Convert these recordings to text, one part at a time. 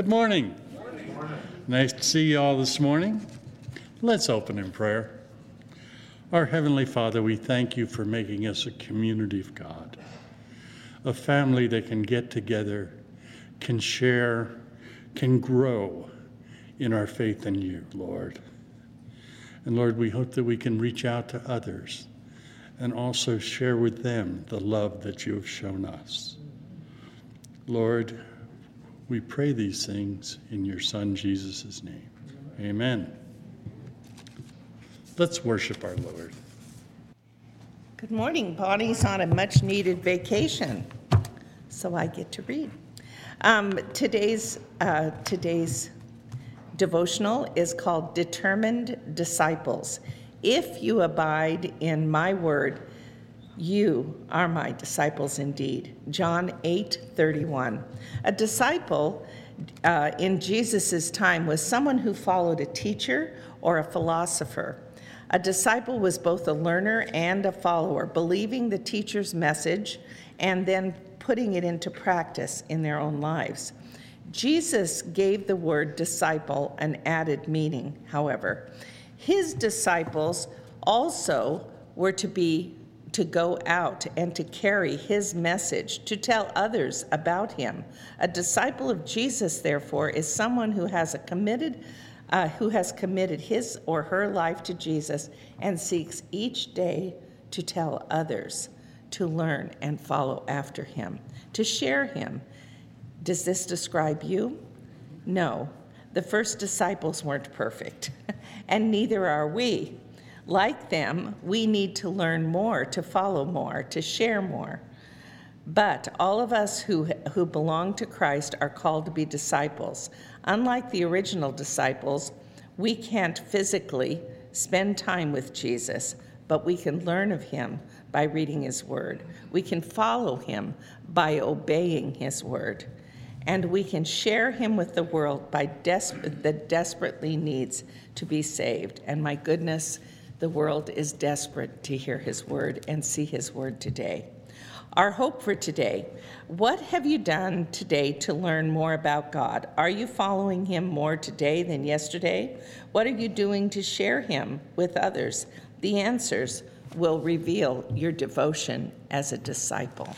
Good morning. Nice to see you all this morning. Let's open in prayer. Our Heavenly Father, we thank you for making us a community of God, a family that can get together, can share, can grow in our faith in you, Lord. And Lord, we hope that we can reach out to others and also share with them the love that you have shown us. Lord, we pray these things in your Son, Jesus' name. Amen. Let's worship our Lord. Good morning. Bonnie's on a much needed vacation, so I get to read. Um, today's, uh, today's devotional is called Determined Disciples. If you abide in my word, you are my disciples indeed. John 8 31. A disciple uh, in Jesus' time was someone who followed a teacher or a philosopher. A disciple was both a learner and a follower, believing the teacher's message and then putting it into practice in their own lives. Jesus gave the word disciple an added meaning, however. His disciples also were to be to go out and to carry his message, to tell others about him. A disciple of Jesus, therefore, is someone who has a committed uh, who has committed his or her life to Jesus and seeks each day to tell others to learn and follow after him, to share him. Does this describe you? No. The first disciples weren't perfect, and neither are we. Like them, we need to learn more, to follow more, to share more. But all of us who, who belong to Christ are called to be disciples. Unlike the original disciples, we can't physically spend time with Jesus, but we can learn of him by reading his word. We can follow him by obeying his word. And we can share him with the world by des- that desperately needs to be saved. And my goodness, the world is desperate to hear his word and see his word today. Our hope for today what have you done today to learn more about God? Are you following Him more today than yesterday? What are you doing to share Him with others? The answers will reveal your devotion as a disciple.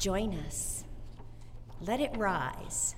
Join us. Let it rise.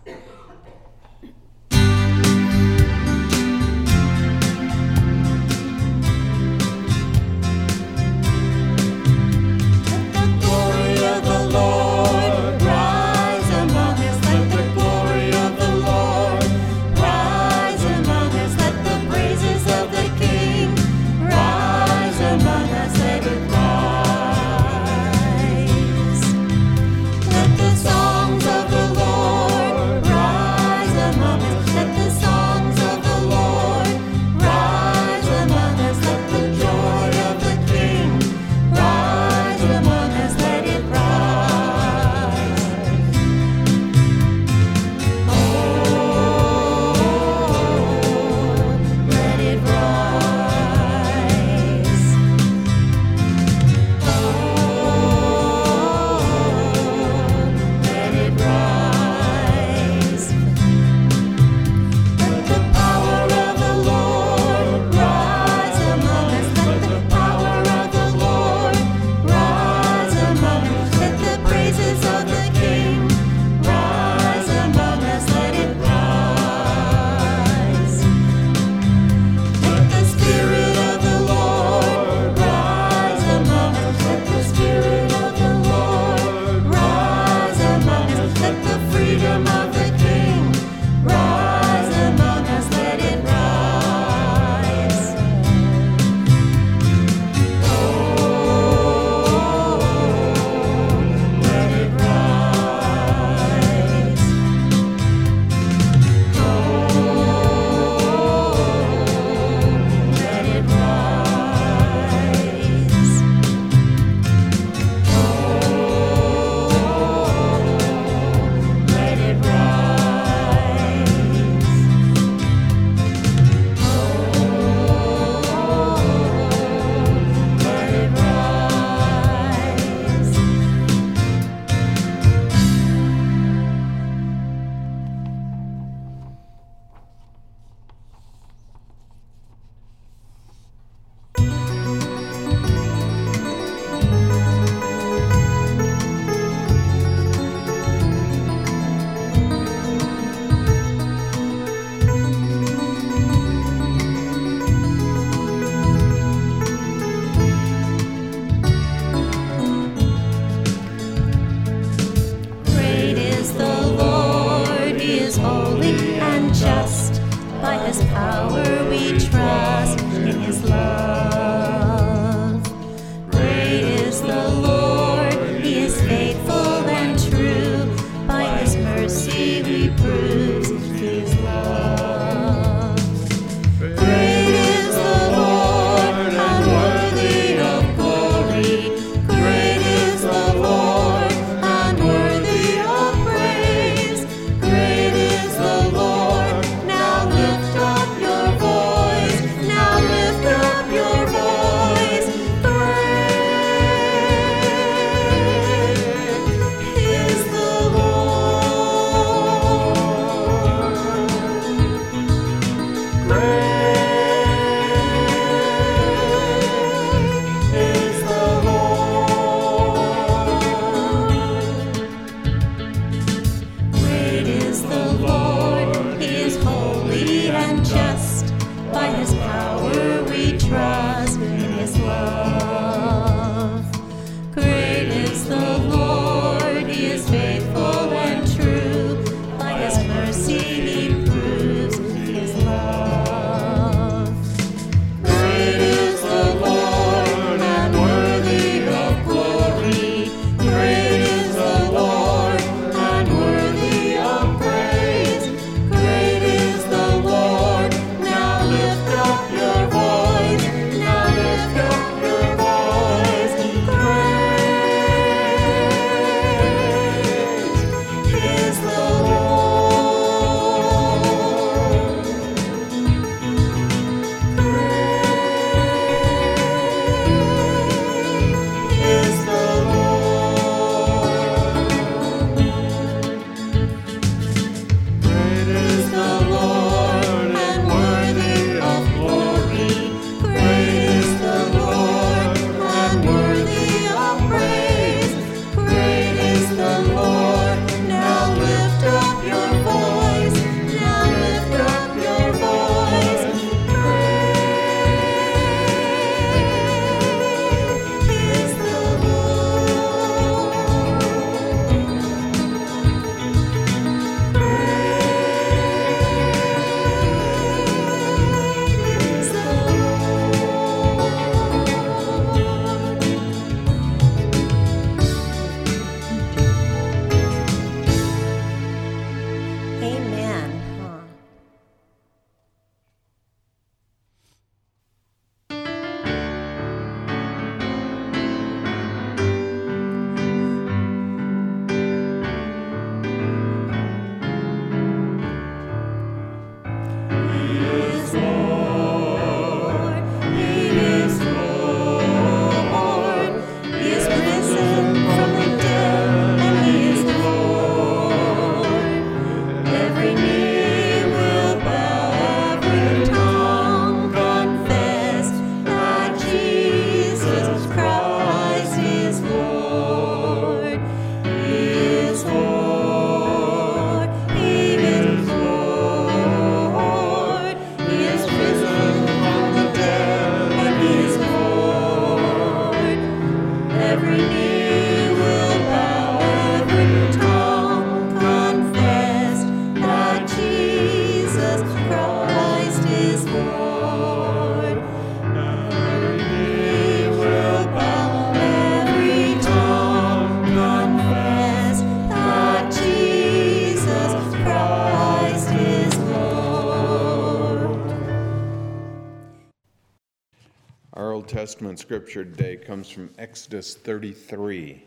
Scripture today comes from Exodus 33,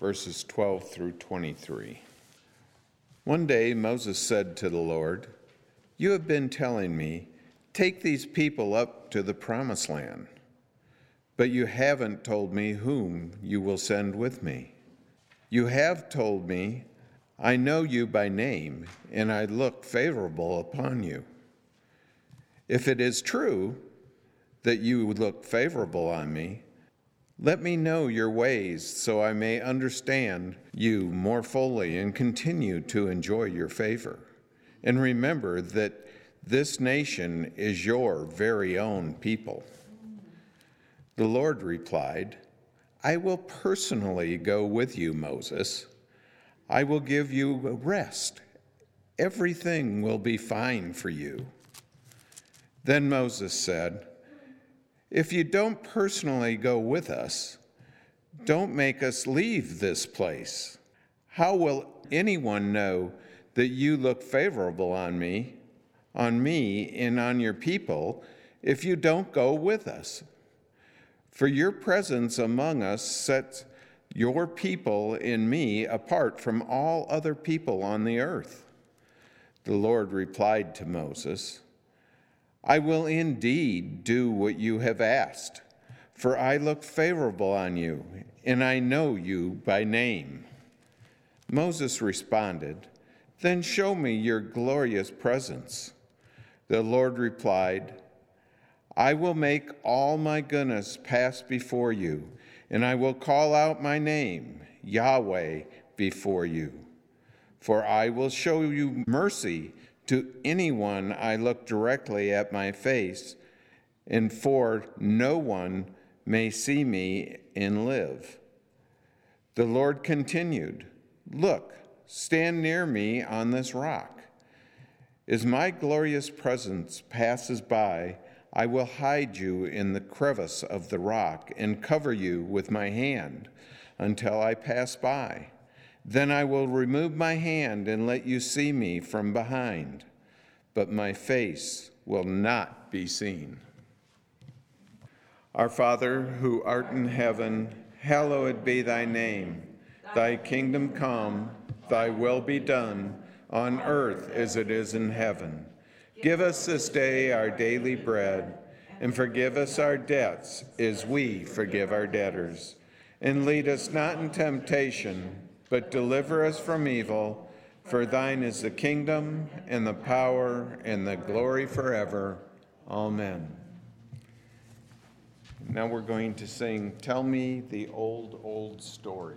verses 12 through 23. One day Moses said to the Lord, You have been telling me, take these people up to the promised land, but you haven't told me whom you will send with me. You have told me, I know you by name, and I look favorable upon you. If it is true, that you would look favorable on me. Let me know your ways so I may understand you more fully and continue to enjoy your favor. And remember that this nation is your very own people. The Lord replied, I will personally go with you, Moses. I will give you rest everything will be fine for you. Then Moses said, If you don't personally go with us, don't make us leave this place. How will anyone know that you look favorable on me, on me, and on your people if you don't go with us? For your presence among us sets your people in me apart from all other people on the earth. The Lord replied to Moses, I will indeed do what you have asked, for I look favorable on you, and I know you by name. Moses responded, Then show me your glorious presence. The Lord replied, I will make all my goodness pass before you, and I will call out my name, Yahweh, before you. For I will show you mercy to anyone I look directly at my face, and for no one may see me and live. The Lord continued, Look, stand near me on this rock. As my glorious presence passes by, I will hide you in the crevice of the rock and cover you with my hand until I pass by. Then I will remove my hand and let you see me from behind, but my face will not be seen. Our Father, who art in heaven, hallowed be thy name. Thy kingdom come, thy will be done, on earth as it is in heaven. Give us this day our daily bread, and forgive us our debts as we forgive our debtors. And lead us not in temptation but deliver us from evil. For thine is the kingdom, and the power, and the glory forever. Amen. Now we're going to sing Tell Me the Old, Old Story.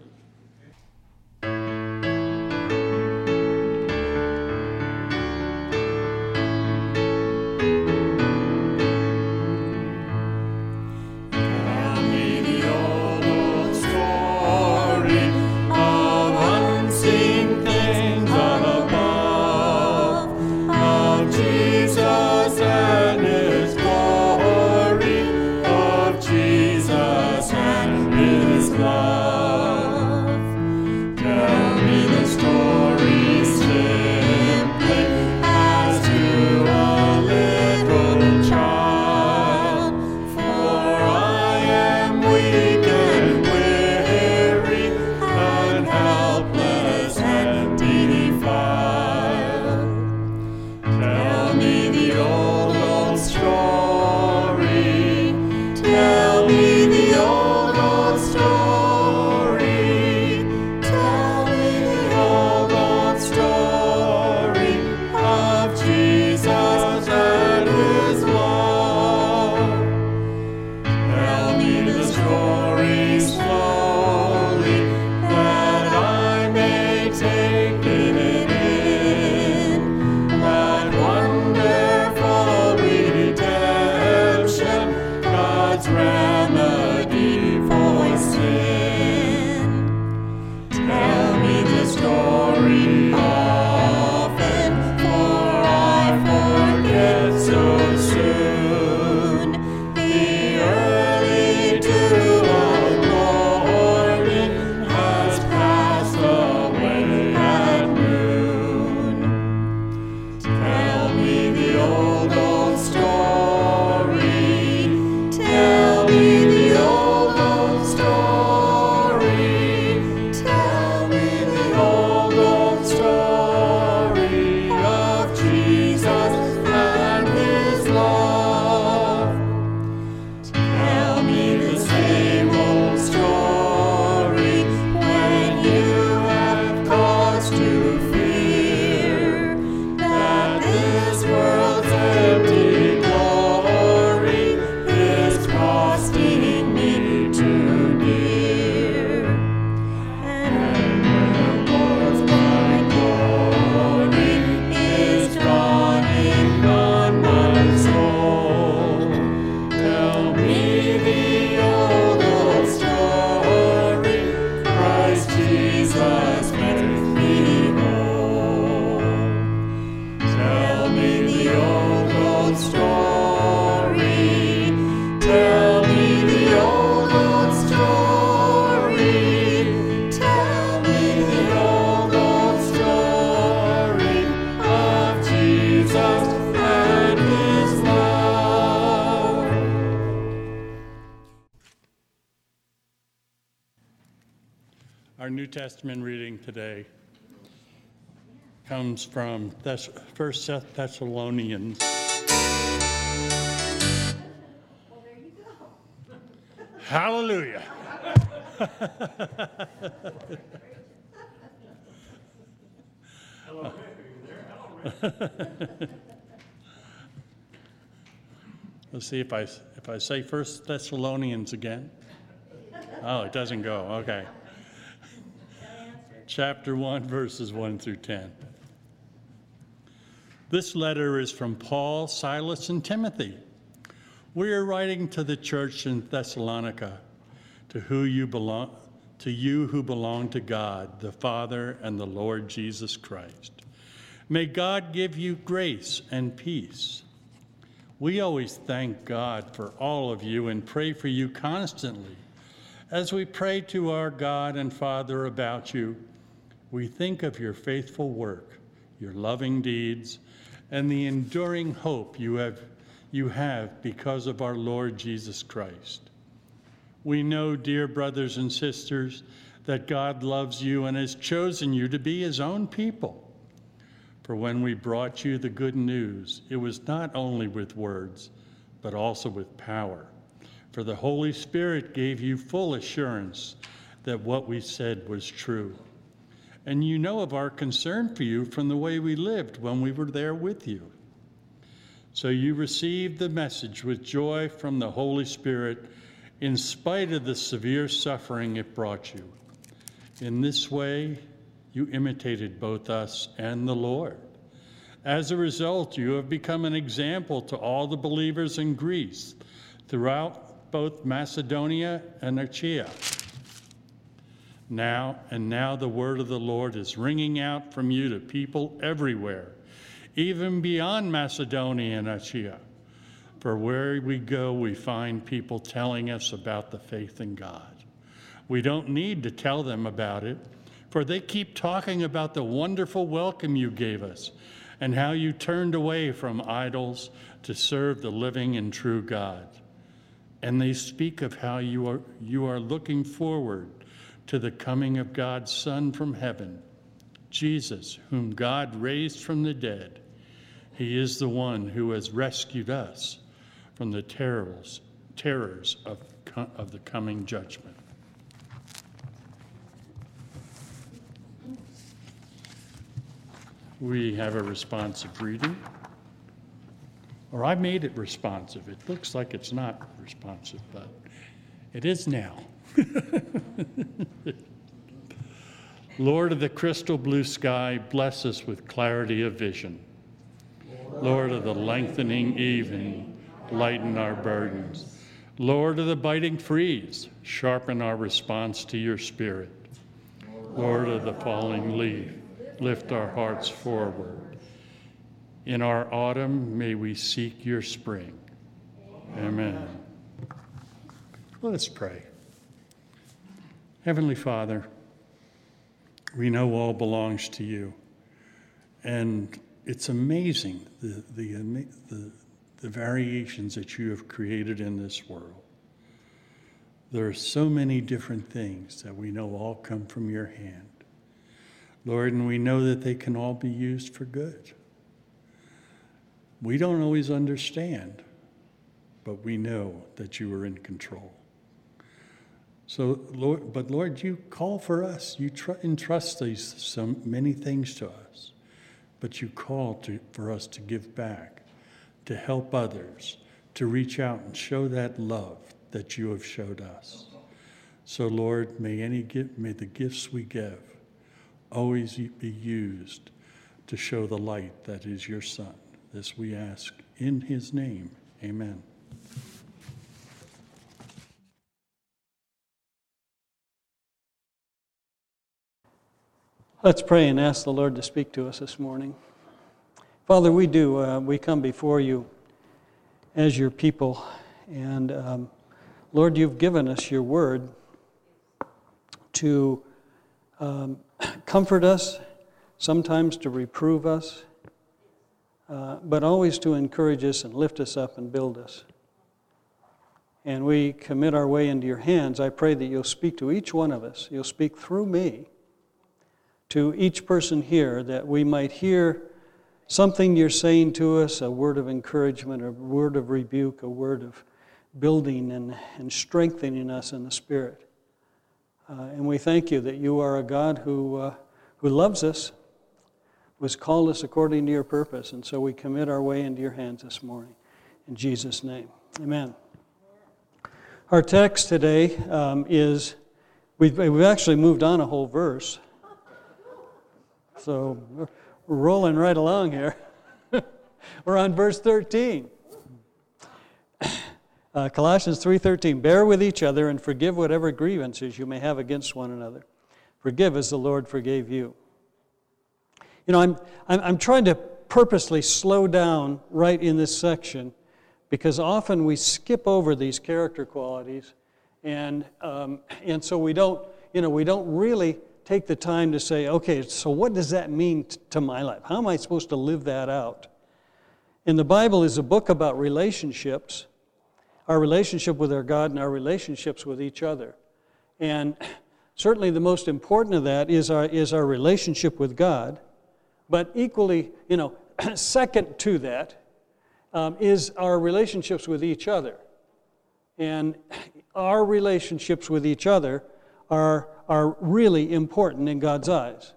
Comes from Thess- First Thessalonians. Hallelujah. Let's see if I, if I say First Thessalonians again. Oh, it doesn't go. Okay. Chapter 1, verses 1 through 10. This letter is from Paul, Silas, and Timothy. We are writing to the church in Thessalonica, to who you belong, to you who belong to God, the Father and the Lord Jesus Christ. May God give you grace and peace. We always thank God for all of you and pray for you constantly. As we pray to our God and Father about you, we think of your faithful work, your loving deeds, and the enduring hope you have, you have because of our Lord Jesus Christ. We know, dear brothers and sisters, that God loves you and has chosen you to be his own people. For when we brought you the good news, it was not only with words, but also with power. For the Holy Spirit gave you full assurance that what we said was true. And you know of our concern for you from the way we lived when we were there with you. So you received the message with joy from the Holy Spirit in spite of the severe suffering it brought you. In this way, you imitated both us and the Lord. As a result, you have become an example to all the believers in Greece throughout both Macedonia and Achaia. Now, and now the word of the Lord is ringing out from you to people everywhere, even beyond Macedonia and Achaia. For where we go, we find people telling us about the faith in God. We don't need to tell them about it, for they keep talking about the wonderful welcome you gave us and how you turned away from idols to serve the living and true God. And they speak of how you are, you are looking forward to the coming of God's Son from heaven, Jesus, whom God raised from the dead. He is the one who has rescued us from the terrors, terrors of, of the coming judgment. We have a responsive reading. Or I made it responsive. It looks like it's not responsive, but it is now. Lord of the crystal blue sky, bless us with clarity of vision. Lord of the lengthening evening, lighten our burdens. Lord of the biting freeze, sharpen our response to your spirit. Lord of the falling leaf, lift our hearts forward. In our autumn, may we seek your spring. Amen. Let us pray. Heavenly Father, we know all belongs to you. And it's amazing the, the, the, the variations that you have created in this world. There are so many different things that we know all come from your hand. Lord, and we know that they can all be used for good. We don't always understand, but we know that you are in control. So, Lord, but Lord, you call for us. You tr- entrust these so many things to us, but you call to, for us to give back, to help others, to reach out and show that love that you have showed us. So, Lord, may any gift, may the gifts we give always be used to show the light that is your Son. This we ask in his name. Amen. Let's pray and ask the Lord to speak to us this morning. Father, we do. Uh, we come before you as your people. And um, Lord, you've given us your word to um, comfort us, sometimes to reprove us, uh, but always to encourage us and lift us up and build us. And we commit our way into your hands. I pray that you'll speak to each one of us. You'll speak through me to each person here that we might hear something you're saying to us a word of encouragement, a word of rebuke, a word of building and, and strengthening us in the Spirit. Uh, and we thank you that you are a God who, uh, who loves us, who has called us according to your purpose. And so we commit our way into your hands this morning. In Jesus' name, amen. Our text today um, is, we've, we've actually moved on a whole verse. So we're rolling right along here. we're on verse 13. Uh, Colossians 3:13 Bear with each other and forgive whatever grievances you may have against one another. Forgive as the Lord forgave you. You know, I'm, I'm, I'm trying to purposely slow down right in this section because often we skip over these character qualities and, um, and so we don't, you know, we don't really take the time to say, okay, so what does that mean t- to my life? How am I supposed to live that out? And the Bible is a book about relationships, our relationship with our God and our relationships with each other. And certainly the most important of that is our, is our relationship with God. But equally, you know, second to that um, is our relationships with each other. And our relationships with each other are, are really important in God's eyes.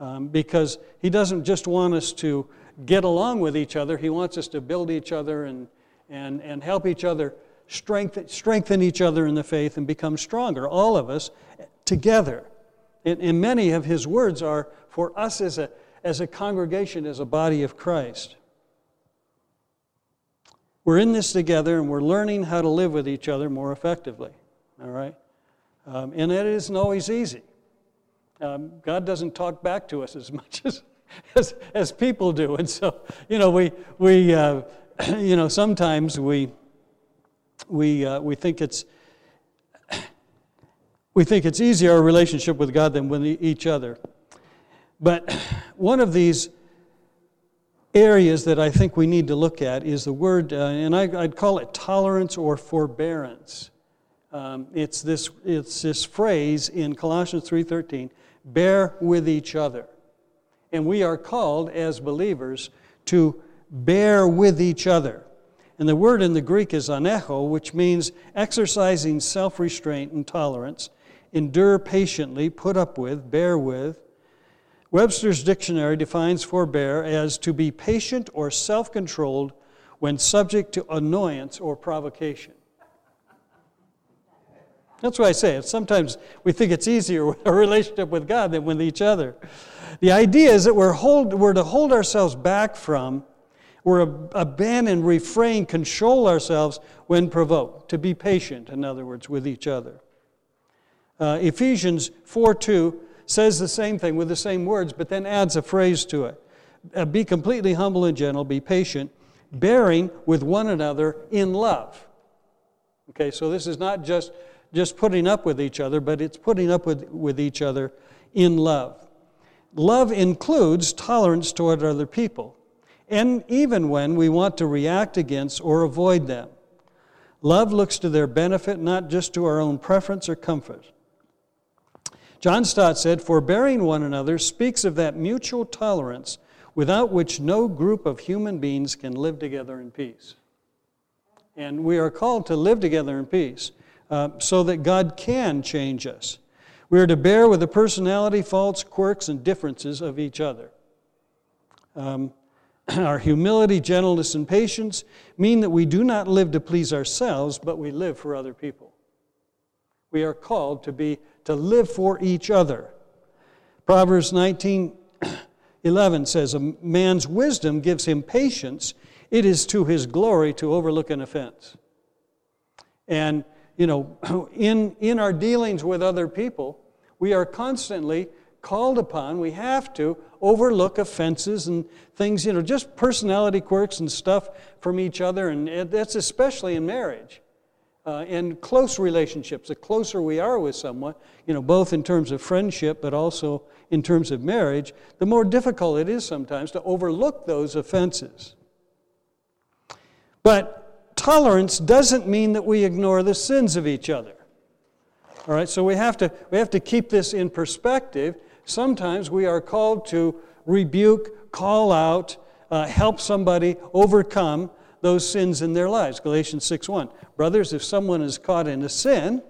Um, because He doesn't just want us to get along with each other, He wants us to build each other and, and, and help each other strengthen, strengthen each other in the faith and become stronger, all of us together. And, and many of His words are for us as a, as a congregation, as a body of Christ. We're in this together and we're learning how to live with each other more effectively. All right? Um, and it isn't always easy. Um, God doesn't talk back to us as much as, as, as people do. And so, you know, we, we uh, you know, sometimes we, we, uh, we think it's, we think it's easier our relationship with God than with each other. But one of these areas that I think we need to look at is the word, uh, and I, would call it tolerance or forbearance. Um, it's, this, it's this phrase in Colossians 3.13, bear with each other. And we are called as believers to bear with each other. And the word in the Greek is anecho, which means exercising self restraint and tolerance, endure patiently, put up with, bear with. Webster's dictionary defines forbear as to be patient or self controlled when subject to annoyance or provocation. That's why I say it. Sometimes we think it's easier with a relationship with God than with each other. The idea is that we're, hold, we're to hold ourselves back from, we're abandon, refrain, control ourselves when provoked, to be patient, in other words, with each other. Uh, Ephesians 4 2 says the same thing with the same words, but then adds a phrase to it. Uh, be completely humble and gentle, be patient, bearing with one another in love. Okay, so this is not just just putting up with each other, but it's putting up with, with each other in love. Love includes tolerance toward other people, and even when we want to react against or avoid them. Love looks to their benefit, not just to our own preference or comfort. John Stott said, Forbearing one another speaks of that mutual tolerance without which no group of human beings can live together in peace. And we are called to live together in peace uh, so that God can change us. We are to bear with the personality, faults, quirks, and differences of each other. Um, our humility, gentleness, and patience mean that we do not live to please ourselves, but we live for other people. We are called to be to live for each other. Proverbs 19 11 says, A man's wisdom gives him patience. It is to his glory to overlook an offense. And you know, in, in our dealings with other people, we are constantly called upon, we have to overlook offenses and things, you know, just personality quirks and stuff from each other. And that's especially in marriage. Uh, and close relationships, the closer we are with someone, you know, both in terms of friendship but also in terms of marriage, the more difficult it is sometimes to overlook those offenses. But tolerance doesn't mean that we ignore the sins of each other. All right, so we have to, we have to keep this in perspective sometimes we are called to rebuke, call out, uh, help somebody overcome those sins in their lives. Galatians 6:1. Brothers, if someone is caught in a sin,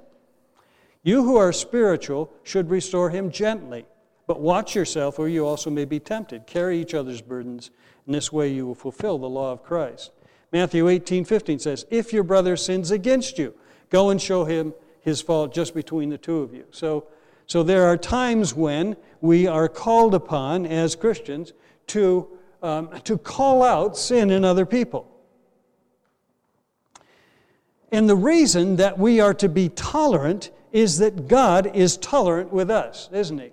you who are spiritual should restore him gently. But watch yourself, or you also may be tempted. Carry each other's burdens. In this way you will fulfill the law of Christ. Matthew 18, 15 says, If your brother sins against you, go and show him his fault just between the two of you. So, so there are times when we are called upon as Christians to, um, to call out sin in other people. And the reason that we are to be tolerant is that God is tolerant with us, isn't He?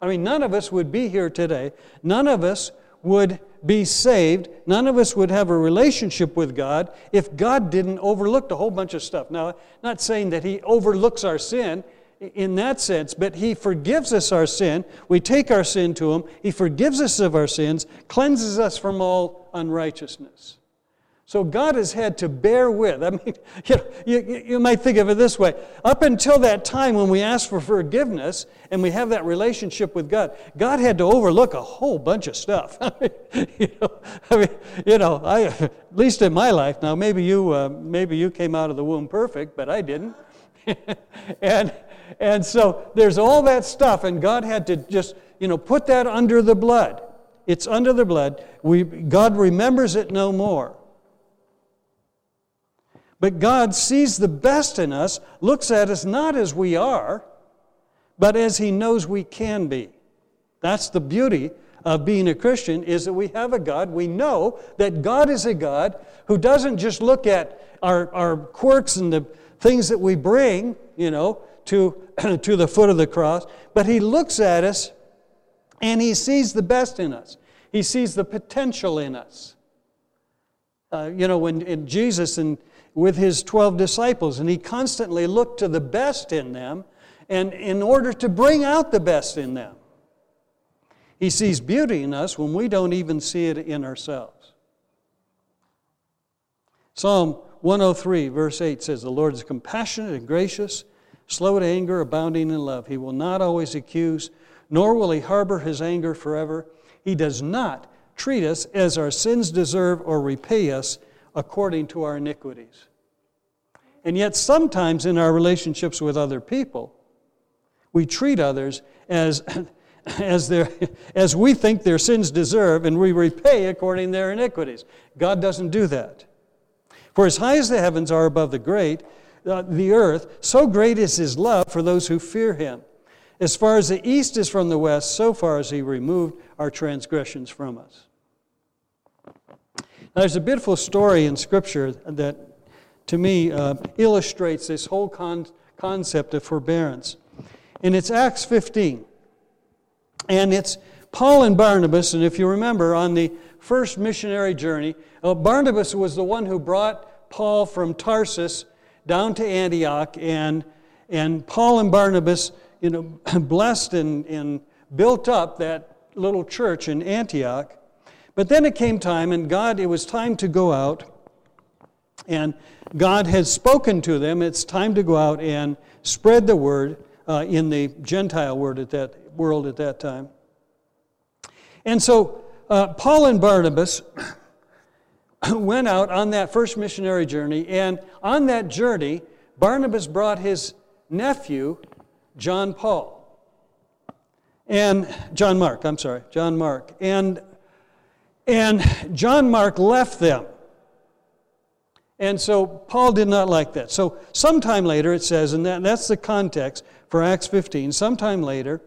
I mean, none of us would be here today. None of us would be saved. None of us would have a relationship with God if God didn't overlook a whole bunch of stuff. Now, not saying that He overlooks our sin in that sense, but He forgives us our sin. We take our sin to Him. He forgives us of our sins, cleanses us from all unrighteousness. So God has had to bear with. I mean, you, know, you, you, might think of it this way. Up until that time when we ask for forgiveness and we have that relationship with God, God had to overlook a whole bunch of stuff. I mean, you know, I mean, you know, I, at least in my life. Now, maybe you, uh, maybe you came out of the womb perfect, but I didn't. and, and so there's all that stuff, and God had to just, you know, put that under the blood. It's under the blood. We, God remembers it no more. But God sees the best in us, looks at us not as we are, but as He knows we can be. That's the beauty of being a Christian is that we have a God. We know that God is a God who doesn't just look at our, our quirks and the things that we bring, you know, to, to the foot of the cross, but He looks at us and He sees the best in us. He sees the potential in us. Uh, you know, when Jesus and with his 12 disciples, and he constantly looked to the best in them and in order to bring out the best in them. He sees beauty in us when we don't even see it in ourselves. Psalm 103, verse 8 says, The Lord is compassionate and gracious, slow to anger, abounding in love. He will not always accuse, nor will he harbor his anger forever. He does not treat us as our sins deserve or repay us according to our iniquities. And yet, sometimes in our relationships with other people, we treat others as, as, their, as we think their sins deserve, and we repay according to their iniquities. God doesn't do that. For as high as the heavens are above the great, uh, the earth, so great is his love for those who fear him. As far as the east is from the west, so far as he removed our transgressions from us. Now, there's a beautiful story in Scripture that, to me, uh, illustrates this whole con- concept of forbearance. And it's Acts 15. And it's Paul and Barnabas, and if you remember, on the first missionary journey, uh, Barnabas was the one who brought Paul from Tarsus down to Antioch, and, and Paul and Barnabas, you know, blessed and, and built up that little church in Antioch. But then it came time, and God, it was time to go out. And God had spoken to them. It's time to go out and spread the word uh, in the Gentile word at that, world at that time. And so uh, Paul and Barnabas went out on that first missionary journey. And on that journey, Barnabas brought his nephew, John Paul. And John Mark, I'm sorry, John Mark. And and John Mark left them. And so Paul did not like that. So sometime later, it says, and that, that's the context for Acts 15, sometime later,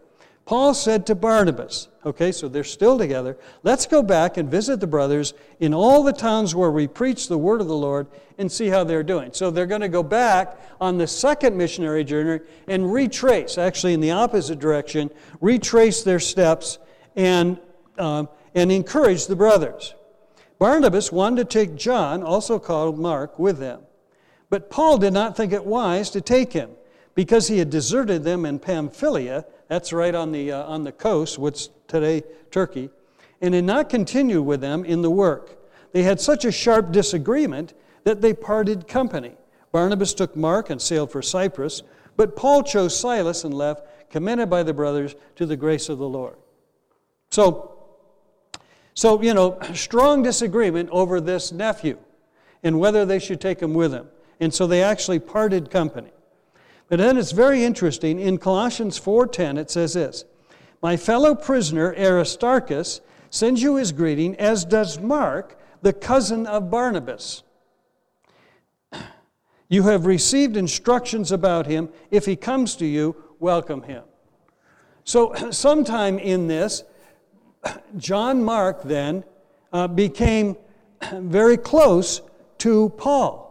Paul said to Barnabas, okay, so they're still together, let's go back and visit the brothers in all the towns where we preach the word of the Lord and see how they're doing. So they're going to go back on the second missionary journey and retrace, actually in the opposite direction, retrace their steps and um, and encouraged the brothers. Barnabas wanted to take John, also called Mark, with them. But Paul did not think it wise to take him because he had deserted them in Pamphylia, that's right on the, uh, on the coast, what's today Turkey, and did not continue with them in the work. They had such a sharp disagreement that they parted company. Barnabas took Mark and sailed for Cyprus, but Paul chose Silas and left, commended by the brothers to the grace of the Lord. So, so you know, strong disagreement over this nephew and whether they should take him with them. And so they actually parted company. But then it's very interesting. In Colossians 4:10, it says this: My fellow prisoner Aristarchus sends you his greeting, as does Mark, the cousin of Barnabas. You have received instructions about him. If he comes to you, welcome him. So, sometime in this, John Mark then uh, became very close to Paul.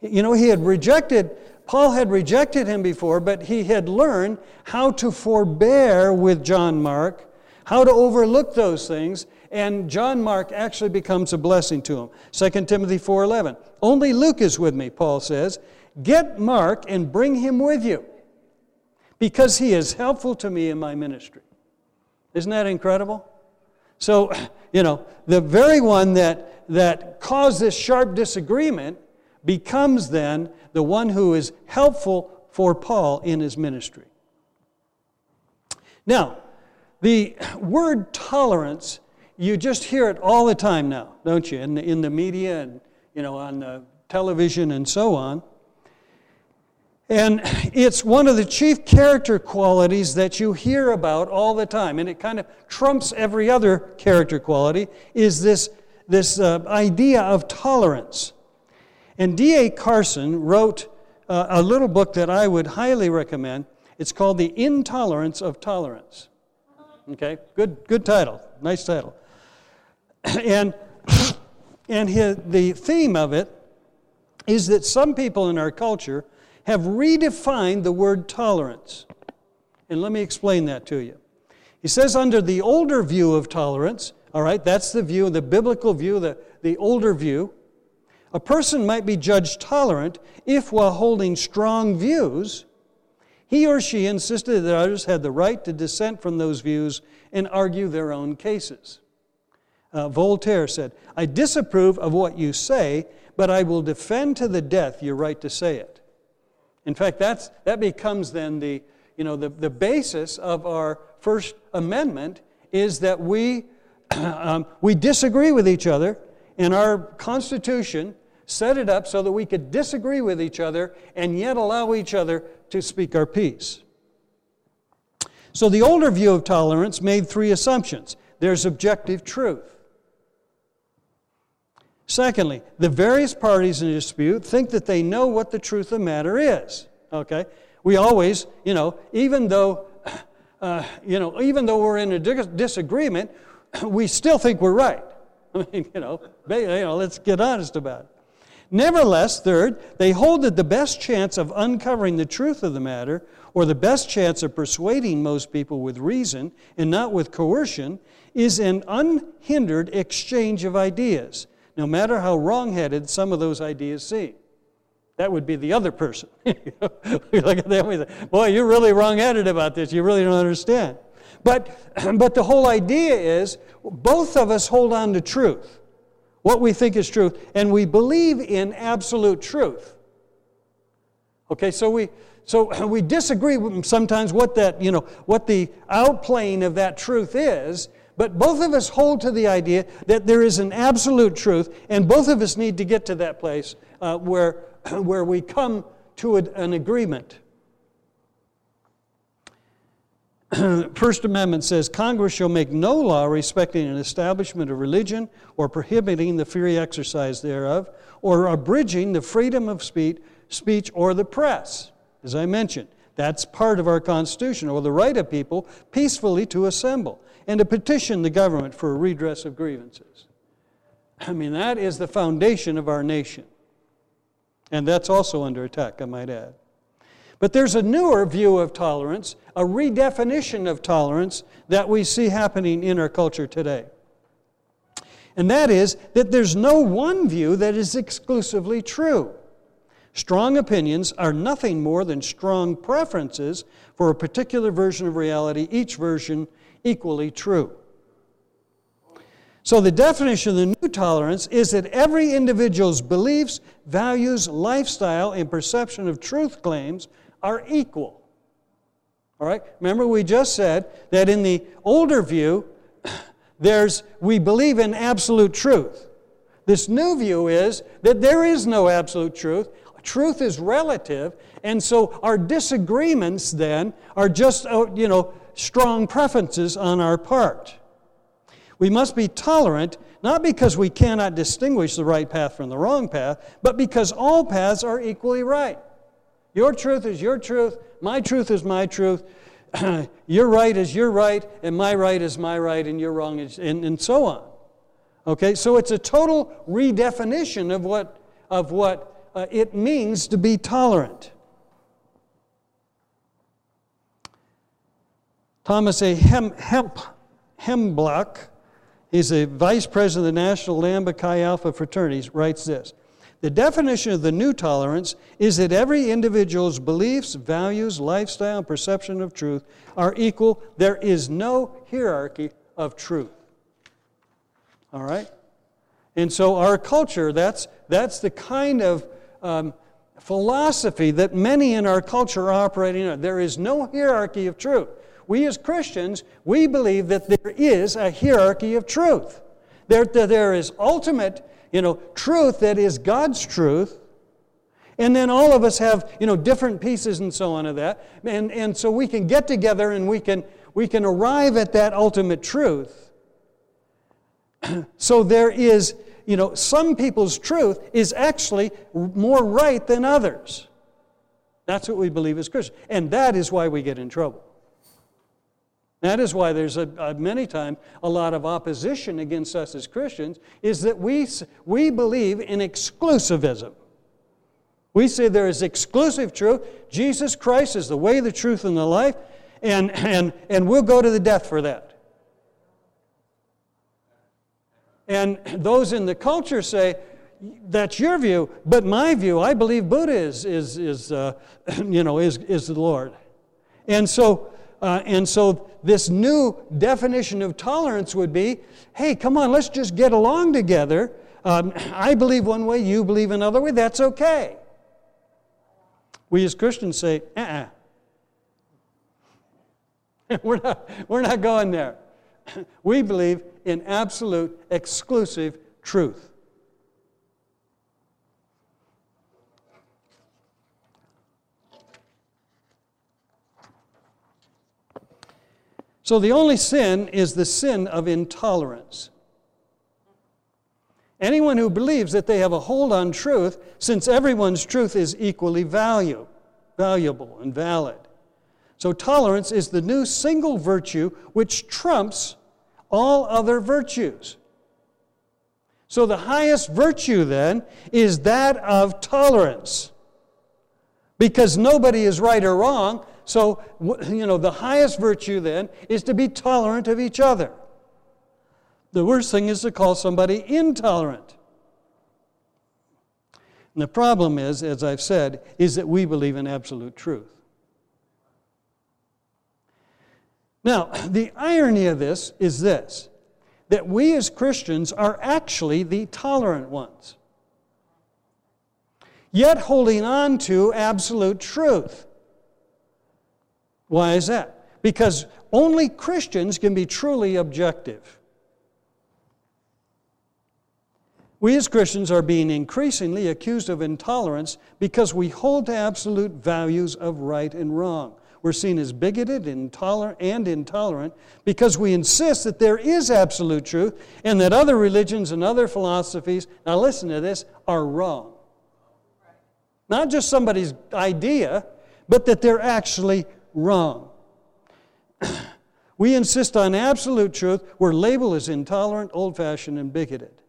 You know, he had rejected, Paul had rejected him before, but he had learned how to forbear with John Mark, how to overlook those things, and John Mark actually becomes a blessing to him. 2 Timothy 4:11. Only Luke is with me, Paul says. Get Mark and bring him with you because he is helpful to me in my ministry. Isn't that incredible? So, you know, the very one that, that caused this sharp disagreement becomes then the one who is helpful for Paul in his ministry. Now, the word tolerance, you just hear it all the time now, don't you? In the, in the media and, you know, on the television and so on. And it's one of the chief character qualities that you hear about all the time, and it kind of trumps every other character quality, is this, this uh, idea of tolerance. And D.A. Carson wrote uh, a little book that I would highly recommend. It's called The Intolerance of Tolerance. Okay, good, good title, nice title. And, and his, the theme of it is that some people in our culture have redefined the word tolerance. And let me explain that to you. He says, under the older view of tolerance, all right, that's the view, the biblical view, the, the older view, a person might be judged tolerant if, while holding strong views, he or she insisted that others had the right to dissent from those views and argue their own cases. Uh, Voltaire said, I disapprove of what you say, but I will defend to the death your right to say it. In fact, that's, that becomes then the, you know, the, the basis of our First Amendment is that we, um, we disagree with each other, and our Constitution set it up so that we could disagree with each other and yet allow each other to speak our piece. So the older view of tolerance made three assumptions there's objective truth. Secondly, the various parties in a dispute think that they know what the truth of the matter is. Okay? We always, you know, even though, uh, you know, even though we're in a disagreement, we still think we're right. I mean, you know, you know, let's get honest about it. Nevertheless, third, they hold that the best chance of uncovering the truth of the matter, or the best chance of persuading most people with reason and not with coercion, is an unhindered exchange of ideas no matter how wrongheaded some of those ideas seem. That would be the other person. we look at them, and we say, boy, you're really wrongheaded about this. You really don't understand. But, but the whole idea is both of us hold on to truth, what we think is truth, and we believe in absolute truth. Okay, so we, so we disagree sometimes what that, you know, what the outplaying of that truth is, but both of us hold to the idea that there is an absolute truth, and both of us need to get to that place uh, where, where we come to a, an agreement. First Amendment says Congress shall make no law respecting an establishment of religion or prohibiting the free exercise thereof or abridging the freedom of speech, speech or the press, as I mentioned. That's part of our Constitution, or the right of people peacefully to assemble and to petition the government for a redress of grievances. I mean, that is the foundation of our nation. And that's also under attack, I might add. But there's a newer view of tolerance, a redefinition of tolerance that we see happening in our culture today. And that is that there's no one view that is exclusively true. Strong opinions are nothing more than strong preferences for a particular version of reality, each version equally true. So, the definition of the new tolerance is that every individual's beliefs, values, lifestyle, and perception of truth claims are equal. All right? Remember, we just said that in the older view, there's, we believe in absolute truth. This new view is that there is no absolute truth. Truth is relative, and so our disagreements then are just, uh, you know, strong preferences on our part. We must be tolerant, not because we cannot distinguish the right path from the wrong path, but because all paths are equally right. Your truth is your truth, my truth is my truth, your right is your right, and my right is my right, and your wrong is, and, and so on. Okay, so it's a total redefinition of what, of what uh, it means to be tolerant. Thomas A. Hem, Hemp, Hemblock, he's a vice president of the National Lambda Chi Alpha fraternities, writes this the definition of the new tolerance is that every individual's beliefs, values, lifestyle, and perception of truth are equal. There is no hierarchy of truth. All right? And so, our culture, that's, that's the kind of um, philosophy that many in our culture are operating on. There is no hierarchy of truth. We as Christians, we believe that there is a hierarchy of truth. There, there is ultimate you know, truth that is God's truth. And then all of us have, you know, different pieces and so on of that. And, and so we can get together and we can, we can arrive at that ultimate truth. so there is, you know, some people's truth is actually more right than others. That's what we believe as Christians. And that is why we get in trouble. That is why there's a, a, many times a lot of opposition against us as Christians, is that we, we believe in exclusivism. We say there is exclusive truth. Jesus Christ is the way, the truth, and the life, and, and, and we'll go to the death for that. And those in the culture say, that's your view, but my view, I believe Buddha is, is, is, uh, you know, is, is the Lord. And so uh, and so, this new definition of tolerance would be hey, come on, let's just get along together. Um, I believe one way, you believe another way, that's okay. We as Christians say, uh uh-uh. we're, not, we're not going there. we believe in absolute, exclusive truth. So the only sin is the sin of intolerance. Anyone who believes that they have a hold on truth, since everyone's truth is equally value, valuable and valid. So tolerance is the new single virtue which trumps all other virtues. So the highest virtue then is that of tolerance. Because nobody is right or wrong, so, you know, the highest virtue then is to be tolerant of each other. The worst thing is to call somebody intolerant. And the problem is, as I've said, is that we believe in absolute truth. Now, the irony of this is this that we as Christians are actually the tolerant ones, yet holding on to absolute truth. Why is that? Because only Christians can be truly objective. We as Christians are being increasingly accused of intolerance because we hold to absolute values of right and wrong. We're seen as bigoted intolerant, and intolerant because we insist that there is absolute truth and that other religions and other philosophies, now listen to this, are wrong. Not just somebody's idea, but that they're actually wrong. we insist on absolute truth. We're labeled as intolerant, old fashioned, and bigoted.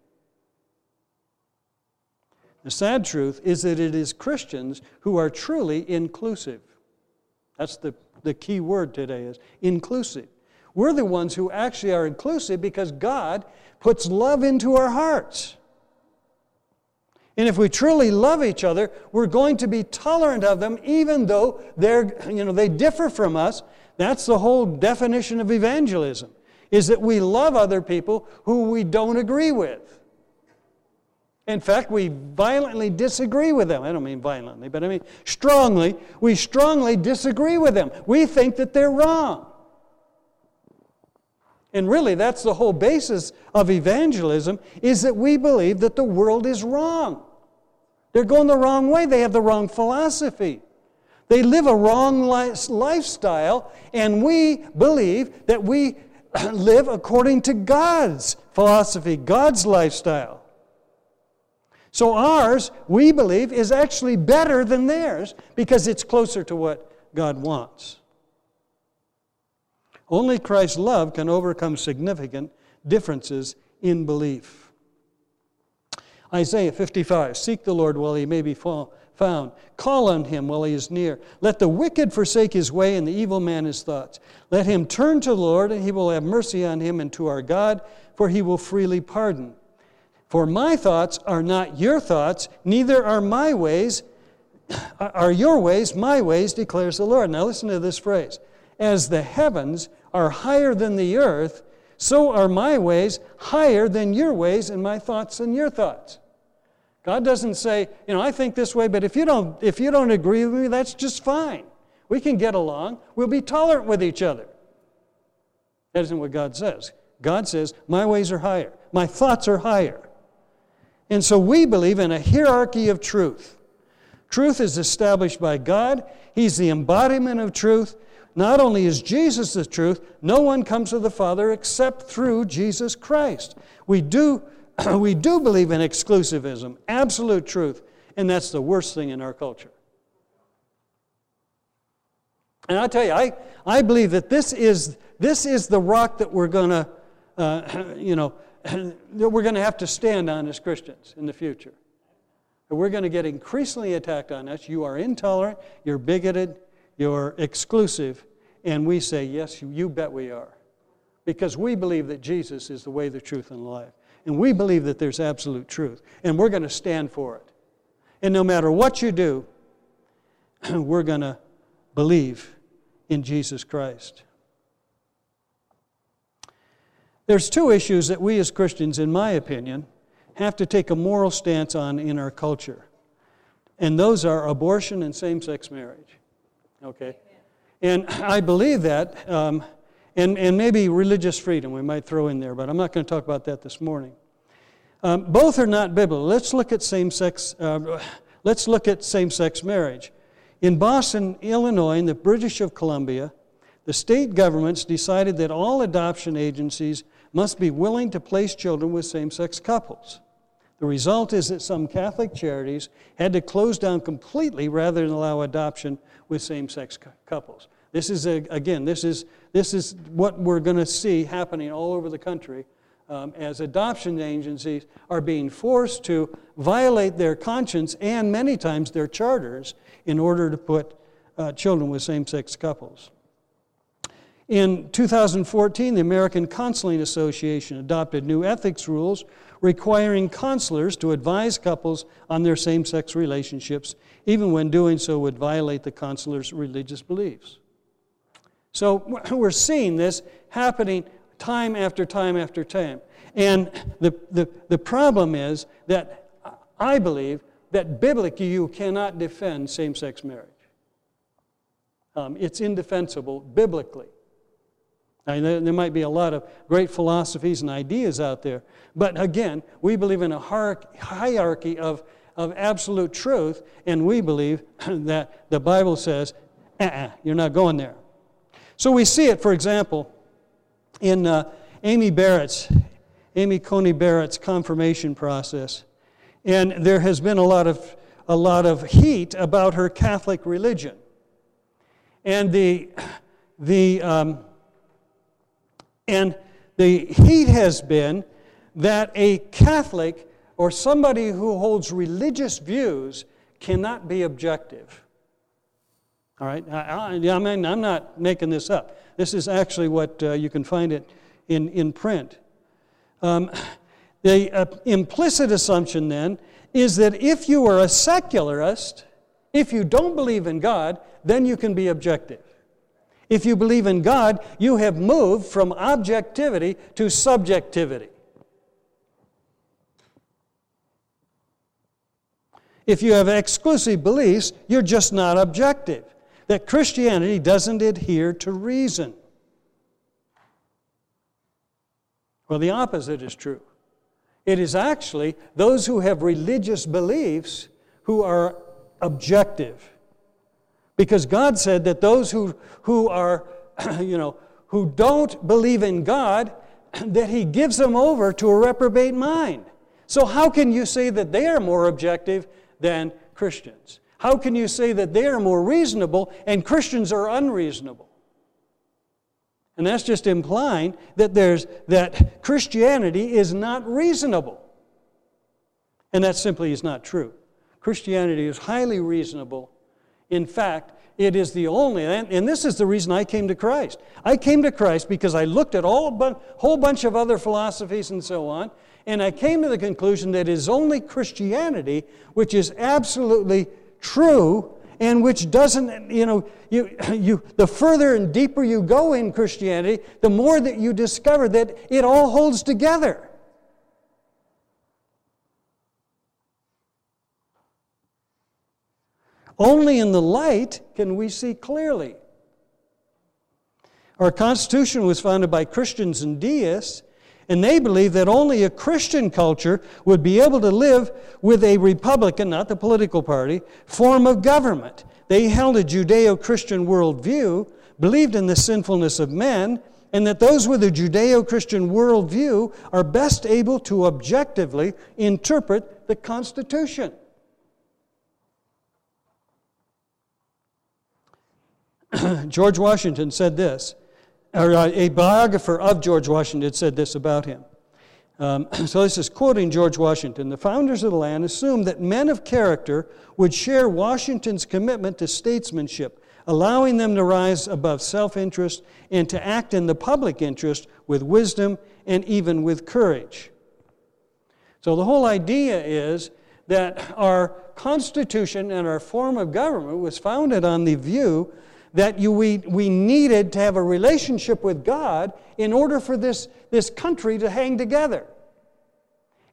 The sad truth is that it is Christians who are truly inclusive. That's the, the key word today is inclusive. We're the ones who actually are inclusive because God puts love into our hearts. And if we truly love each other, we're going to be tolerant of them even though they're, you know, they differ from us. That's the whole definition of evangelism, is that we love other people who we don't agree with. In fact, we violently disagree with them. I don't mean violently, but I mean strongly. We strongly disagree with them. We think that they're wrong. And really, that's the whole basis of evangelism is that we believe that the world is wrong. They're going the wrong way. They have the wrong philosophy. They live a wrong lifestyle, and we believe that we live according to God's philosophy, God's lifestyle. So ours, we believe, is actually better than theirs because it's closer to what God wants. Only Christ's love can overcome significant differences in belief. Isaiah 55 Seek the Lord while he may be found, call on him while he is near. Let the wicked forsake his way and the evil man his thoughts. Let him turn to the Lord, and he will have mercy on him and to our God, for he will freely pardon. For my thoughts are not your thoughts, neither are my ways, are your ways my ways, declares the Lord. Now listen to this phrase. As the heavens are higher than the earth, so are my ways higher than your ways, and my thoughts than your thoughts. God doesn't say, you know, I think this way, but if you don't, if you don't agree with me, that's just fine. We can get along. We'll be tolerant with each other. That isn't what God says. God says, my ways are higher. My thoughts are higher. And so we believe in a hierarchy of truth. Truth is established by God. He's the embodiment of truth. Not only is Jesus the truth, no one comes to the Father except through Jesus Christ. We do, we do believe in exclusivism, absolute truth, and that's the worst thing in our culture. And I tell you, I, I believe that this is, this is the rock that we're going to, uh, you know, that we're going to have to stand on as Christians in the future. We're going to get increasingly attacked on us. You are intolerant, you're bigoted, you're exclusive. And we say, yes, you bet we are. Because we believe that Jesus is the way, the truth, and the life. And we believe that there's absolute truth. And we're going to stand for it. And no matter what you do, we're going to believe in Jesus Christ. There's two issues that we as Christians, in my opinion, have to take a moral stance on in our culture. And those are abortion and same sex marriage. Okay? And I believe that, um, and, and maybe religious freedom we might throw in there, but I'm not going to talk about that this morning. Um, both are not biblical. Let's look at same sex. Uh, let's look at same sex marriage. In Boston, Illinois, in the British of Columbia, the state governments decided that all adoption agencies must be willing to place children with same sex couples. The result is that some Catholic charities had to close down completely rather than allow adoption with same sex couples. This is, a, again, this is, this is what we're going to see happening all over the country um, as adoption agencies are being forced to violate their conscience and many times their charters in order to put uh, children with same sex couples. In 2014, the American Counseling Association adopted new ethics rules requiring counselors to advise couples on their same sex relationships, even when doing so would violate the counselor's religious beliefs. So we're seeing this happening time after time after time. And the, the, the problem is that I believe that biblically you cannot defend same sex marriage. Um, it's indefensible biblically. There might be a lot of great philosophies and ideas out there, but again, we believe in a hierarchy of, of absolute truth, and we believe that the Bible says, uh-uh, you're not going there. So we see it, for example, in uh, Amy Barrett's, Amy Coney Barrett's confirmation process. And there has been a lot of, a lot of heat about her Catholic religion. And the, the, um, and the heat has been that a Catholic or somebody who holds religious views cannot be objective. All right? I, I, mean, I'm not making this up. This is actually what uh, you can find it in, in print. Um, the uh, implicit assumption then is that if you are a secularist, if you don't believe in God, then you can be objective. If you believe in God, you have moved from objectivity to subjectivity. If you have exclusive beliefs, you're just not objective. That Christianity doesn't adhere to reason. Well, the opposite is true. It is actually those who have religious beliefs who are objective. Because God said that those who, who are, you know, who don't believe in God, that He gives them over to a reprobate mind. So, how can you say that they are more objective than Christians? How can you say that they are more reasonable and Christians are unreasonable? And that's just implying that there's that Christianity is not reasonable. And that simply is not true. Christianity is highly reasonable. In fact, it is the only, and, this is the reason I came to Christ. I came to Christ because I looked at all a whole bunch of other philosophies and so on, and I came to the conclusion that it is only Christianity which is absolutely true and which doesn't, you know, you, you, the further and deeper you go in Christianity, the more that you discover that it all holds together. Only in the light can we see clearly. Our Constitution was founded by Christians and deists, and they believed that only a Christian culture would be able to live with a Republican, not the political party, form of government. They held a Judeo Christian worldview, believed in the sinfulness of men, and that those with a Judeo Christian worldview are best able to objectively interpret the Constitution. George Washington said this or uh, a biographer of George Washington said this about him. Um, so this is quoting George Washington. The founders of the land assumed that men of character would share Washington's commitment to statesmanship, allowing them to rise above self interest and to act in the public interest with wisdom and even with courage. So the whole idea is that our Constitution and our form of government was founded on the view that you, we, we needed to have a relationship with God in order for this, this country to hang together.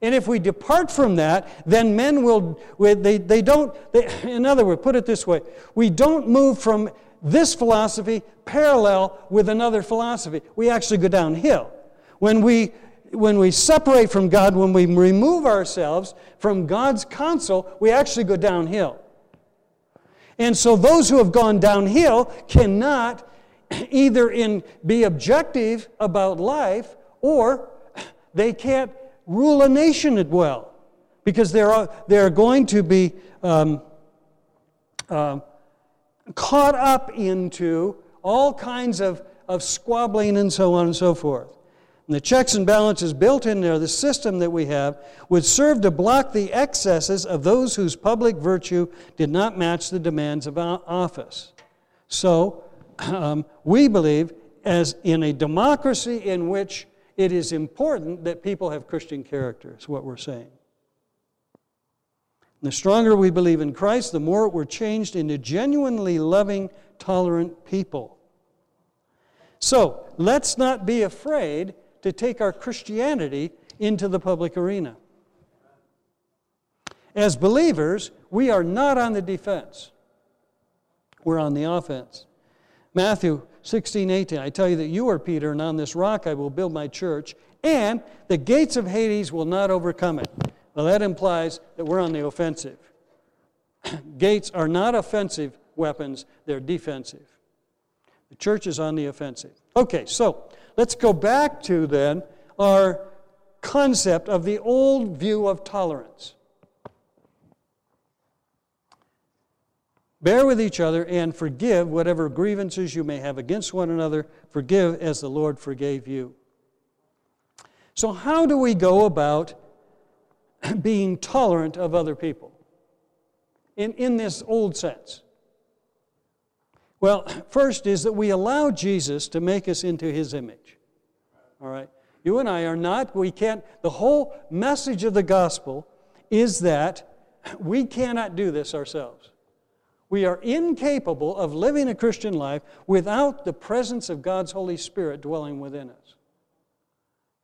And if we depart from that, then men will, they, they don't, they, in other words, put it this way we don't move from this philosophy parallel with another philosophy. We actually go downhill. When we, when we separate from God, when we remove ourselves from God's counsel, we actually go downhill. And so those who have gone downhill cannot either in, be objective about life or they can't rule a nation at well because they're, they're going to be um, uh, caught up into all kinds of, of squabbling and so on and so forth. And the checks and balances built in there, the system that we have, would serve to block the excesses of those whose public virtue did not match the demands of office. So, um, we believe, as in a democracy in which it is important that people have Christian character, is what we're saying. The stronger we believe in Christ, the more we're changed into genuinely loving, tolerant people. So, let's not be afraid to take our Christianity into the public arena. As believers, we are not on the defense, we're on the offense. Matthew 16, 18, I tell you that you are Peter, and on this rock I will build my church, and the gates of Hades will not overcome it. Well, that implies that we're on the offensive. gates are not offensive weapons, they're defensive. The church is on the offensive. Okay, so Let's go back to then our concept of the old view of tolerance. Bear with each other and forgive whatever grievances you may have against one another. Forgive as the Lord forgave you. So, how do we go about being tolerant of other people in, in this old sense? Well, first is that we allow Jesus to make us into his image. All right? You and I are not, we can't, the whole message of the gospel is that we cannot do this ourselves. We are incapable of living a Christian life without the presence of God's Holy Spirit dwelling within us.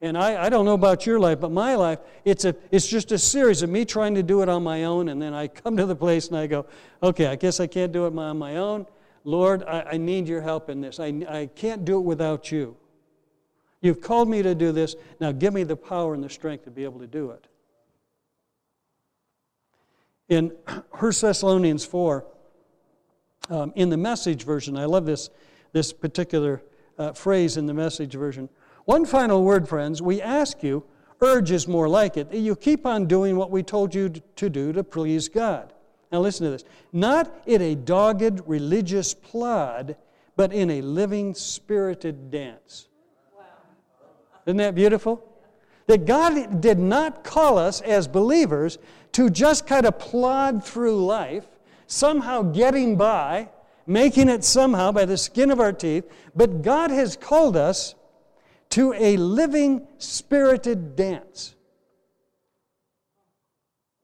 And I, I don't know about your life, but my life, it's, a, it's just a series of me trying to do it on my own. And then I come to the place and I go, okay, I guess I can't do it on my own. Lord, I, I need your help in this. I, I can't do it without you. You've called me to do this. Now give me the power and the strength to be able to do it. In 1 Thessalonians 4, um, in the message version, I love this, this particular uh, phrase in the message version. One final word, friends. We ask you, urge is more like it, you keep on doing what we told you to do to please God. Now, listen to this. Not in a dogged religious plod, but in a living, spirited dance. Wow. Isn't that beautiful? That God did not call us as believers to just kind of plod through life, somehow getting by, making it somehow by the skin of our teeth, but God has called us to a living, spirited dance.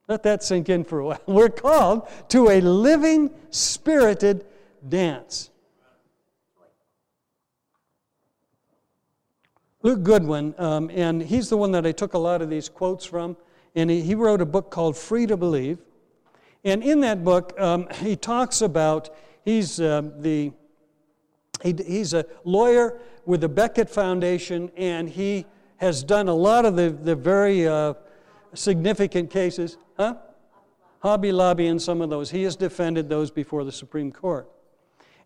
Let that sink in for a while. We're called to a living, spirited dance. Luke Goodrich, um, and he's the one that I took a lot of these quotes from, and he, he wrote a book called Free to Believe. And in that book, um, he talks about, he's uh, the, he, he's a lawyer with the Becket Foundation, and he has done a lot of the, the very uh, significant cases. Huh? Hobby Lobby and some of those. He has defended those before the Supreme Court.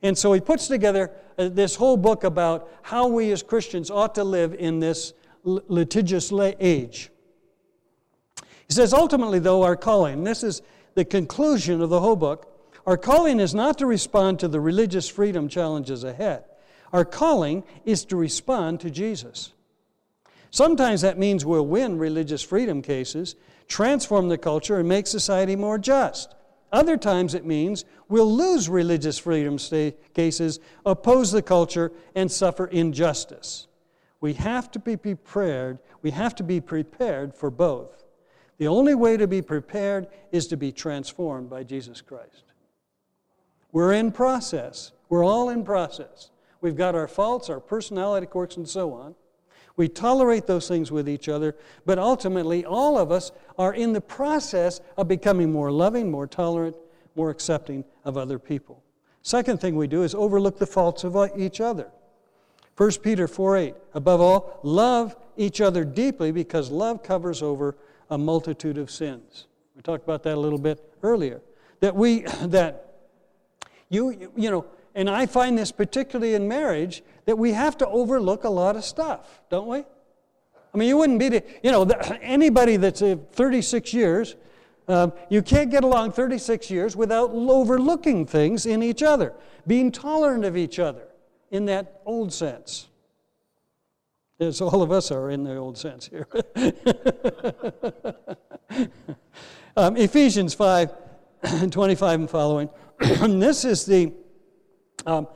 And so he puts together uh, this whole book about how we as Christians ought to live in this litigious age. He says, ultimately, though, our calling, this is the conclusion of the whole book, our calling is not to respond to the religious freedom challenges ahead. Our calling is to respond to Jesus. Sometimes that means we'll win religious freedom cases, transform the culture, and make society more just. Other times it means we'll lose religious freedom cases, oppose the culture, and suffer injustice. We have to be prepared. We have to be prepared for both. The only way to be prepared is to be transformed by Jesus Christ. We're in process. We're all in process. We've got our faults, our personality quirks, and so on. We tolerate those things with each other, but ultimately, all of us are in the process of becoming more loving, more tolerant, more accepting of other people. Second thing we do is overlook the faults of uh, each other. 1 Peter 4 8, above all, love each other deeply because love covers over a multitude of sins. We talked about that a little bit earlier. That we, that you, you know, and I find this particularly in marriage, that we have to overlook a lot of stuff, don't we? I mean, you wouldn't be, you know, anybody that's uh, 36 years, um, you can't get along 36 years without overlooking things in each other, being tolerant of each other in that old sense. As all of us are in the old sense here. um, Ephesians 5 25 and following. this is the um,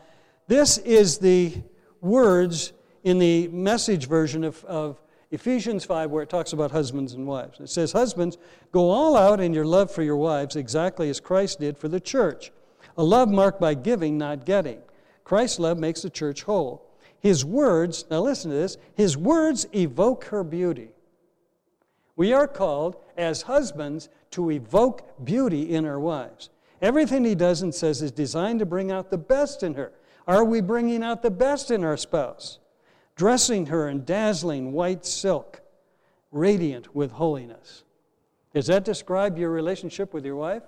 this is the words in the message version of, of Ephesians 5, where it talks about husbands and wives. It says, Husbands, go all out in your love for your wives, exactly as Christ did for the church. A love marked by giving, not getting. Christ's love makes the church whole. His words, now listen to this, his words evoke her beauty. We are called, as husbands, to evoke beauty in our wives. Everything he does and says is designed to bring out the best in her. Are we bringing out the best in our spouse? Dressing her in dazzling white silk, radiant with holiness. Does that describe your relationship with your wife?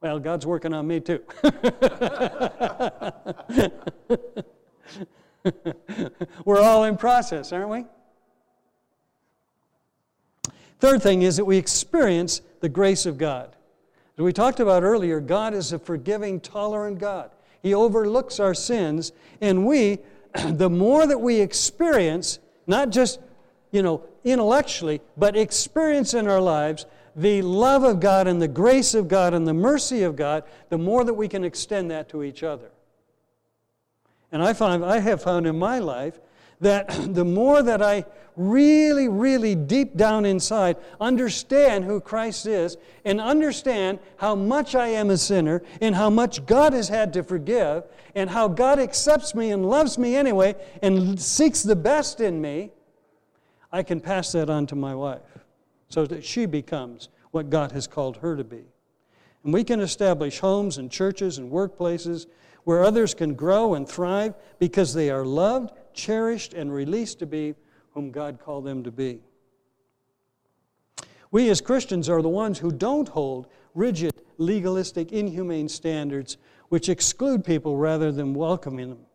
Well, God's working on me too. We're all in process, aren't we? Third thing is that we experience the grace of God. We talked about earlier, God is a forgiving, tolerant God. He overlooks our sins, and we, the more that we experience, not just, you know, intellectually, but experience in our lives the love of God and the grace of God and the mercy of God, the more that we can extend that to each other. And I find I have found in my life that the more that I really, really deep down inside understand who Christ is and understand how much I am a sinner and how much God has had to forgive and how God accepts me and loves me anyway and seeks the best in me, I can pass that on to my wife so that she becomes what God has called her to be. And we can establish homes and churches and workplaces where others can grow and thrive because they are loved, cherished, and released to be whom God called them to be. We as Christians are the ones who don't hold rigid, legalistic, inhumane standards which exclude people rather than welcoming them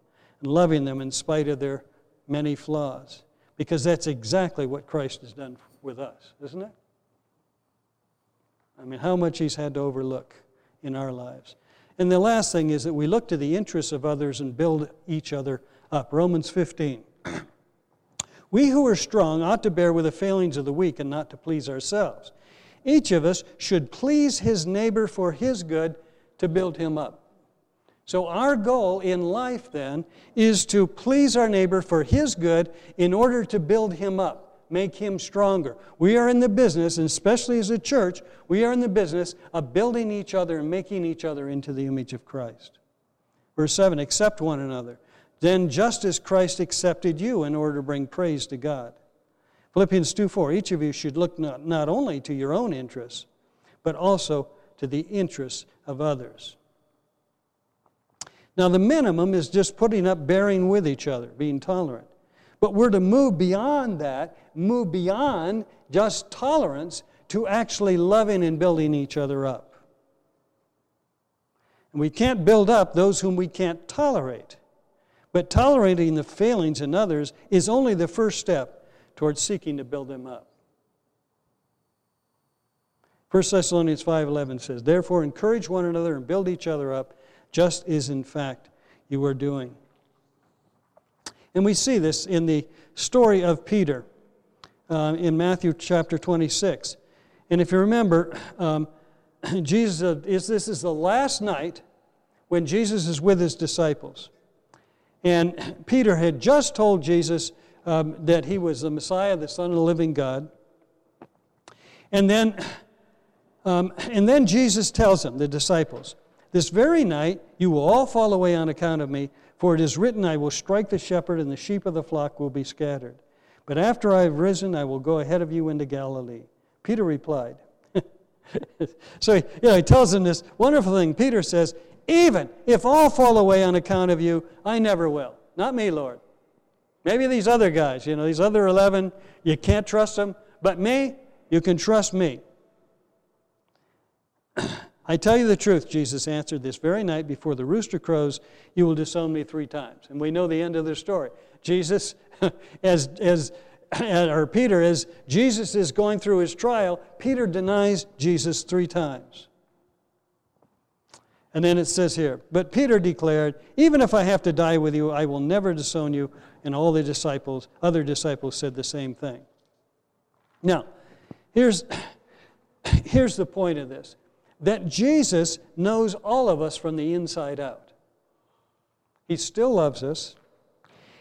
and loving them in spite of their many flaws. Because that's exactly what Christ has done with us, isn't it? I mean, how much He's had to overlook in our lives. And the last thing is that we look to the interests of others and build each other up. Romans 15. We who are strong ought to bear with the failings of the weak and not to please ourselves. Each of us should please his neighbor for his good to build him up. So, our goal in life then is to please our neighbor for his good in order to build him up, make him stronger. We are in the business, and especially as a church, we are in the business of building each other and making each other into the image of Christ. Verse 7 Accept one another, then just as Christ accepted you in order to bring praise to God. Philippians 2 4 Each of you should look not, not only to your own interests, but also to the interests of others. Now, the minimum is just putting up, bearing with each other, being tolerant. But we're to move beyond that, move beyond just tolerance to actually loving and building each other up. And we can't build up those whom we can't tolerate. But tolerating the failings in others is only the first step towards seeking to build them up. 1 Thessalonians 5:11 says, "Therefore encourage one another and build each other up, just as in fact you are doing." And we see this in the story of Peter uh, in Matthew chapter 26. And if you remember, um, Jesus uh, is this is the last night when Jesus is with his disciples. And Peter had just told Jesus um, that he was the Messiah, the Son of the living God. And then, um, and then Jesus tells them, the disciples, This very night you will all fall away on account of me, for it is written, I will strike the shepherd, and the sheep of the flock will be scattered. But after I have risen, I will go ahead of you into Galilee. Peter replied. so you know, he tells them this wonderful thing. Peter says, Even if all fall away on account of you, I never will. Not me, Lord. Maybe these other guys, you know, these other 11, you can't trust them. But me, you can trust me. I tell you the truth, Jesus answered, this very night before the rooster crows, you will disown me three times. And we know the end of the story. Jesus, as, as, or Peter, as Jesus is going through his trial, Peter denies Jesus three times. And then it says here, but Peter declared, even if I have to die with you, I will never disown you. And all the disciples, other disciples said the same thing. Now, here's, here's the point of this that Jesus knows all of us from the inside out. He still loves us.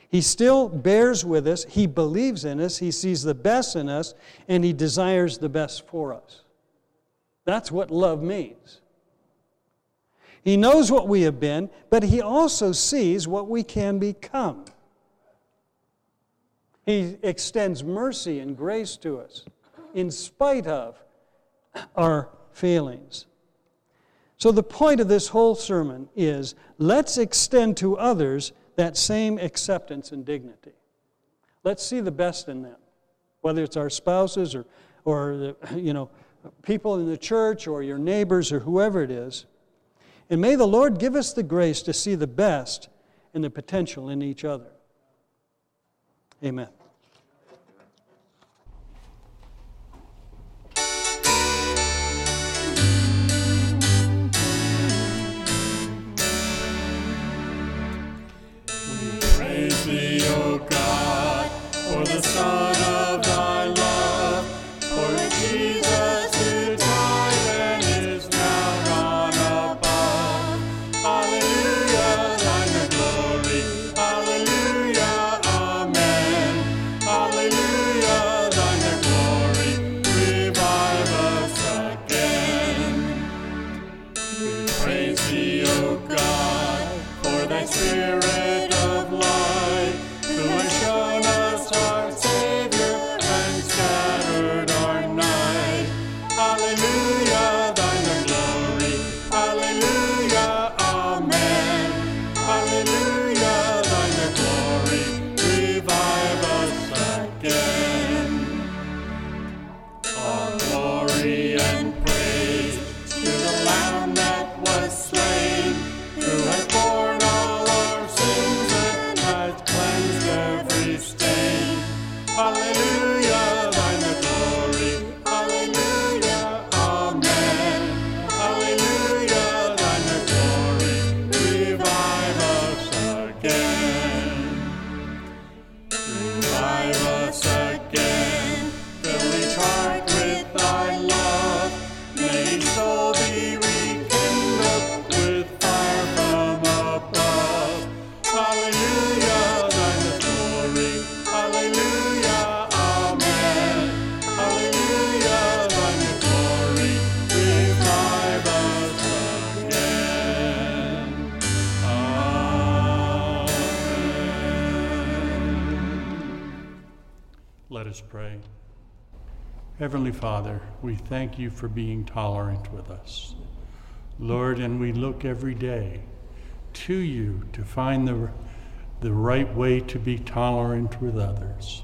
He still bears with us. He believes in us. He sees the best in us, and He desires the best for us. That's what love means. He knows what we have been, but He also sees what we can become. He extends mercy and grace to us in spite of our failings. So, the point of this whole sermon is let's extend to others that same acceptance and dignity. Let's see the best in them, whether it's our spouses or, or the, you know, people in the church or your neighbors or whoever it is. And may the Lord give us the grace to see the best and the potential in each other. Amen. Pray. Heavenly Father, we thank you for being tolerant with us. Lord, and we look every day to you to find the, the right way to be tolerant with others.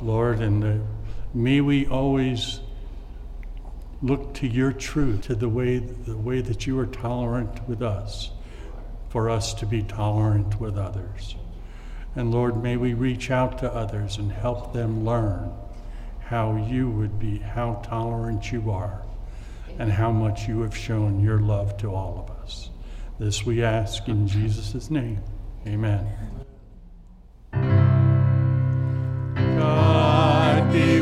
Lord, and uh, may we always look to your truth, to the way, the way that you are tolerant with us, for us to be tolerant with others. And Lord, may we reach out to others and help them learn how you would be, how tolerant you are, and how much you have shown your love to all of us. This we ask in Jesus' name. Amen. God be